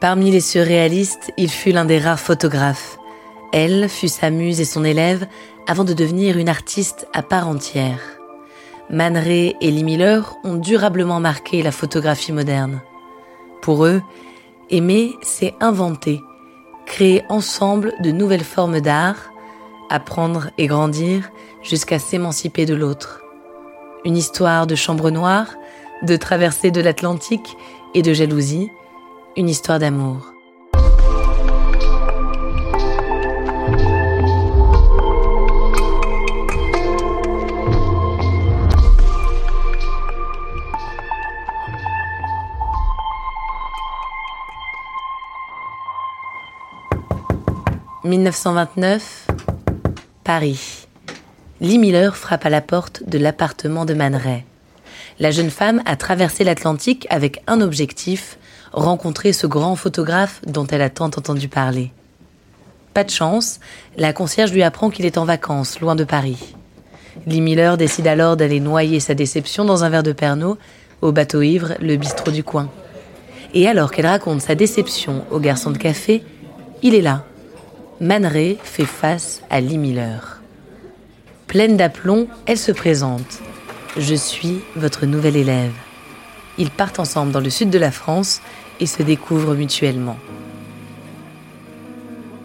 Parmi les surréalistes, il fut l'un des rares photographes. Elle fut sa muse et son élève avant de devenir une artiste à part entière. Man Ray et Lee Miller ont durablement marqué la photographie moderne. Pour eux, aimer, c'est inventer, créer ensemble de nouvelles formes d'art, apprendre et grandir jusqu'à s'émanciper de l'autre. Une histoire de chambre noire, de traversée de l'Atlantique et de jalousie, une histoire d'amour. « 1929, Paris. Lee Miller frappe à la porte de l'appartement de Man Ray. La jeune femme a traversé l'Atlantique avec un objectif, rencontrer ce grand photographe dont elle a tant entendu parler. Pas de chance, la concierge lui apprend qu'il est en vacances, loin de Paris. Lee Miller décide alors d'aller noyer sa déception dans un verre de Pernod au bateau ivre, le bistrot du coin. Et alors qu'elle raconte sa déception au garçon de café, il est là. Man Ray fait face à Lee Miller. Pleine d'aplomb, elle se présente. Je suis votre nouvelle élève. Ils partent ensemble dans le sud de la France et se découvrent mutuellement.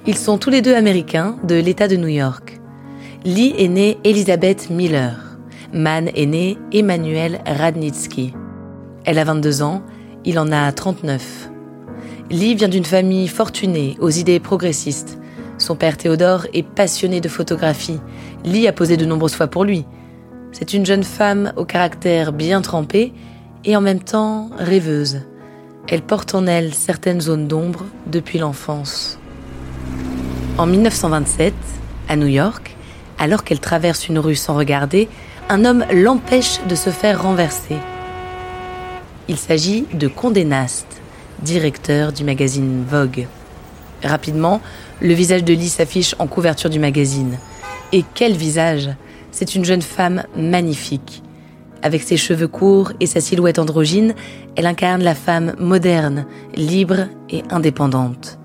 Ils sont tous les deux américains de l'État de New York. Lee est née Elizabeth Miller. Man est né Emmanuel Radnitsky. Elle a 22 ans, il en a 39. Lee vient d'une famille fortunée aux idées progressistes. Son père Théodore est passionné de photographie. Lee a posé de nombreuses fois pour lui. C'est une jeune femme au caractère bien trempé et en même temps rêveuse. Elle porte en elle certaines zones d'ombre depuis l'enfance. En 1927, à New York, alors qu'elle traverse une rue sans regarder, un homme l'empêche de se faire renverser. Il s'agit de Condé Nast, directeur du magazine Vogue. Rapidement, le visage de Lee s'affiche en couverture du magazine. Et quel visage C'est une jeune femme magnifique, avec ses cheveux courts et sa silhouette androgyne, elle incarne la femme moderne, libre et indépendante.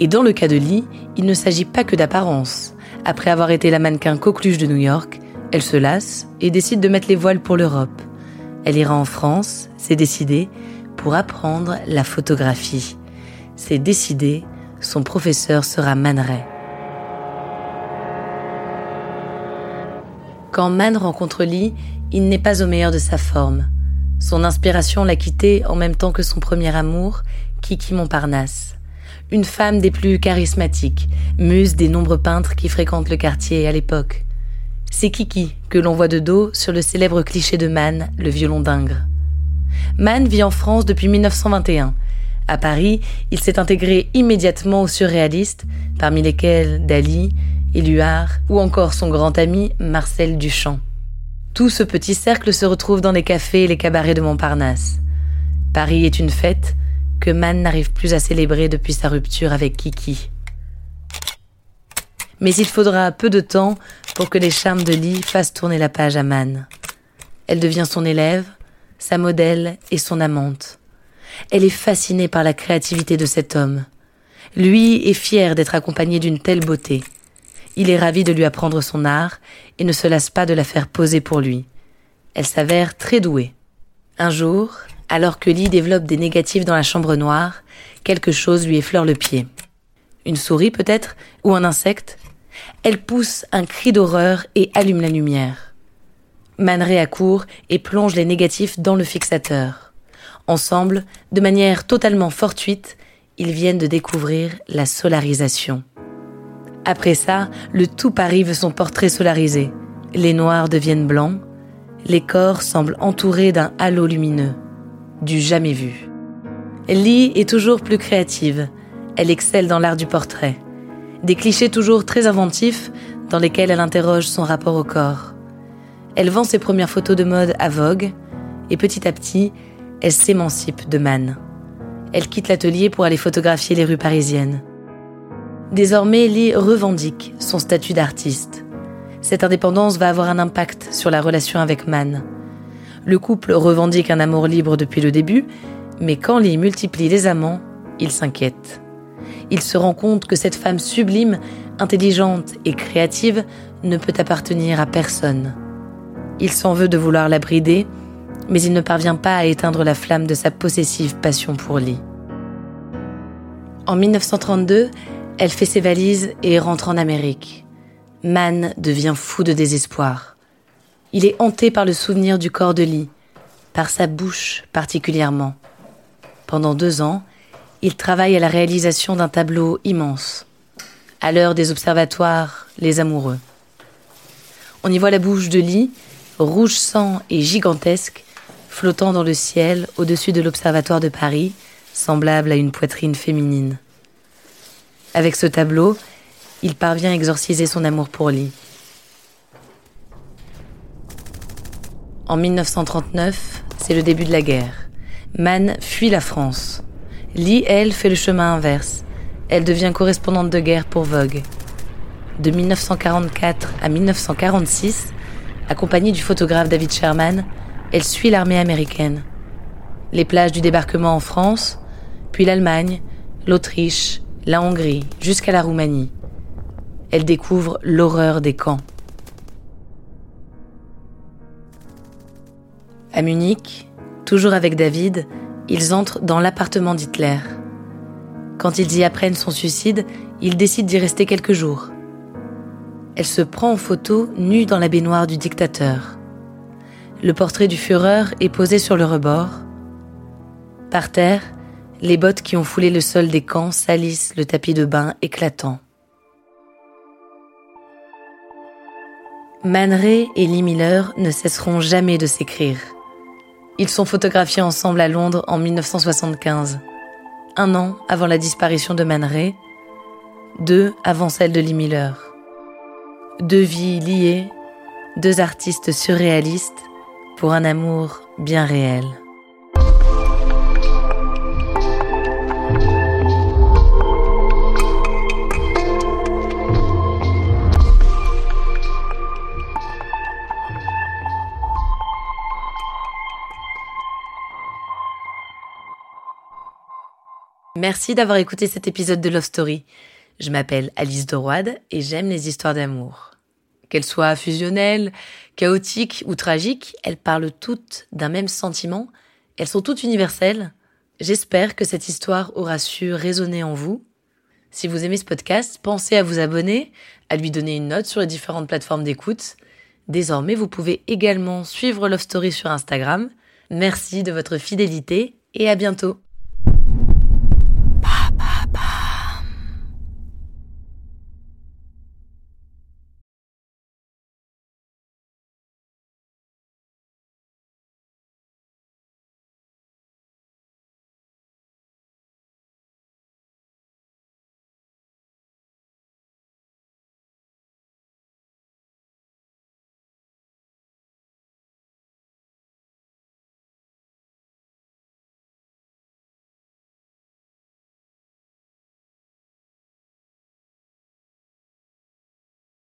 Et dans le cas de Lee, il ne s'agit pas que d'apparence. Après avoir été la mannequin coqueluche de New York, elle se lasse et décide de mettre les voiles pour l'Europe. Elle ira en France, c'est décidé, pour apprendre la photographie. C'est décidé, son professeur sera Man Quand Man rencontre Lee, il n'est pas au meilleur de sa forme. Son inspiration l'a quitté en même temps que son premier amour, Kiki Montparnasse. Une femme des plus charismatiques, muse des nombreux peintres qui fréquentent le quartier à l'époque. C'est Kiki que l'on voit de dos sur le célèbre cliché de Mann, le violon d'Ingres. Mann vit en France depuis 1921. À Paris, il s'est intégré immédiatement aux surréalistes, parmi lesquels Dali, Éluard ou encore son grand ami Marcel Duchamp. Tout ce petit cercle se retrouve dans les cafés et les cabarets de Montparnasse. Paris est une fête que Man n'arrive plus à célébrer depuis sa rupture avec Kiki. Mais il faudra peu de temps pour que les charmes de Lee fassent tourner la page à Man. Elle devient son élève, sa modèle et son amante. Elle est fascinée par la créativité de cet homme. Lui est fier d'être accompagné d'une telle beauté. Il est ravi de lui apprendre son art et ne se lasse pas de la faire poser pour lui. Elle s'avère très douée. Un jour, alors que Lee développe des négatifs dans la chambre noire, quelque chose lui effleure le pied. Une souris peut-être Ou un insecte Elle pousse un cri d'horreur et allume la lumière. Man accourt et plonge les négatifs dans le fixateur. Ensemble, de manière totalement fortuite, ils viennent de découvrir la solarisation. Après ça, le tout Paris veut son portrait solarisé. Les noirs deviennent blancs, les corps semblent entourés d'un halo lumineux, du jamais vu. Lee est toujours plus créative. Elle excelle dans l'art du portrait. Des clichés toujours très inventifs dans lesquels elle interroge son rapport au corps. Elle vend ses premières photos de mode à Vogue et petit à petit, elle s'émancipe de Man. Elle quitte l'atelier pour aller photographier les rues parisiennes. Désormais, Lee revendique son statut d'artiste. Cette indépendance va avoir un impact sur la relation avec Man. Le couple revendique un amour libre depuis le début, mais quand Lee multiplie les amants, il s'inquiète. Il se rend compte que cette femme sublime, intelligente et créative ne peut appartenir à personne. Il s'en veut de vouloir la brider, mais il ne parvient pas à éteindre la flamme de sa possessive passion pour Lee. En 1932, elle fait ses valises et rentre en Amérique. Man devient fou de désespoir. Il est hanté par le souvenir du corps de Lee, par sa bouche particulièrement. Pendant deux ans, il travaille à la réalisation d'un tableau immense. À l'heure des observatoires, les amoureux. On y voit la bouche de Lee, rouge sang et gigantesque, flottant dans le ciel au-dessus de l'observatoire de Paris, semblable à une poitrine féminine. Avec ce tableau, il parvient à exorciser son amour pour Lee. En 1939, c'est le début de la guerre. Man fuit la France. Lee, elle, fait le chemin inverse. Elle devient correspondante de guerre pour Vogue. De 1944 à 1946, accompagnée du photographe David Sherman, elle suit l'armée américaine. Les plages du débarquement en France, puis l'Allemagne, l'Autriche, la Hongrie jusqu'à la Roumanie. Elle découvre l'horreur des camps. À Munich, toujours avec David, ils entrent dans l'appartement d'Hitler. Quand ils y apprennent son suicide, ils décident d'y rester quelques jours. Elle se prend en photo nue dans la baignoire du dictateur. Le portrait du Führer est posé sur le rebord. Par terre, les bottes qui ont foulé le sol des camps salissent le tapis de bain éclatant. Man et Lee Miller ne cesseront jamais de s'écrire. Ils sont photographiés ensemble à Londres en 1975, un an avant la disparition de Man deux avant celle de Lee Miller. Deux vies liées, deux artistes surréalistes pour un amour bien réel. Merci d'avoir écouté cet épisode de Love Story. Je m'appelle Alice Doroide et j'aime les histoires d'amour. Qu'elles soient fusionnelles, chaotiques ou tragiques, elles parlent toutes d'un même sentiment. Elles sont toutes universelles. J'espère que cette histoire aura su résonner en vous. Si vous aimez ce podcast, pensez à vous abonner, à lui donner une note sur les différentes plateformes d'écoute. Désormais, vous pouvez également suivre Love Story sur Instagram. Merci de votre fidélité et à bientôt.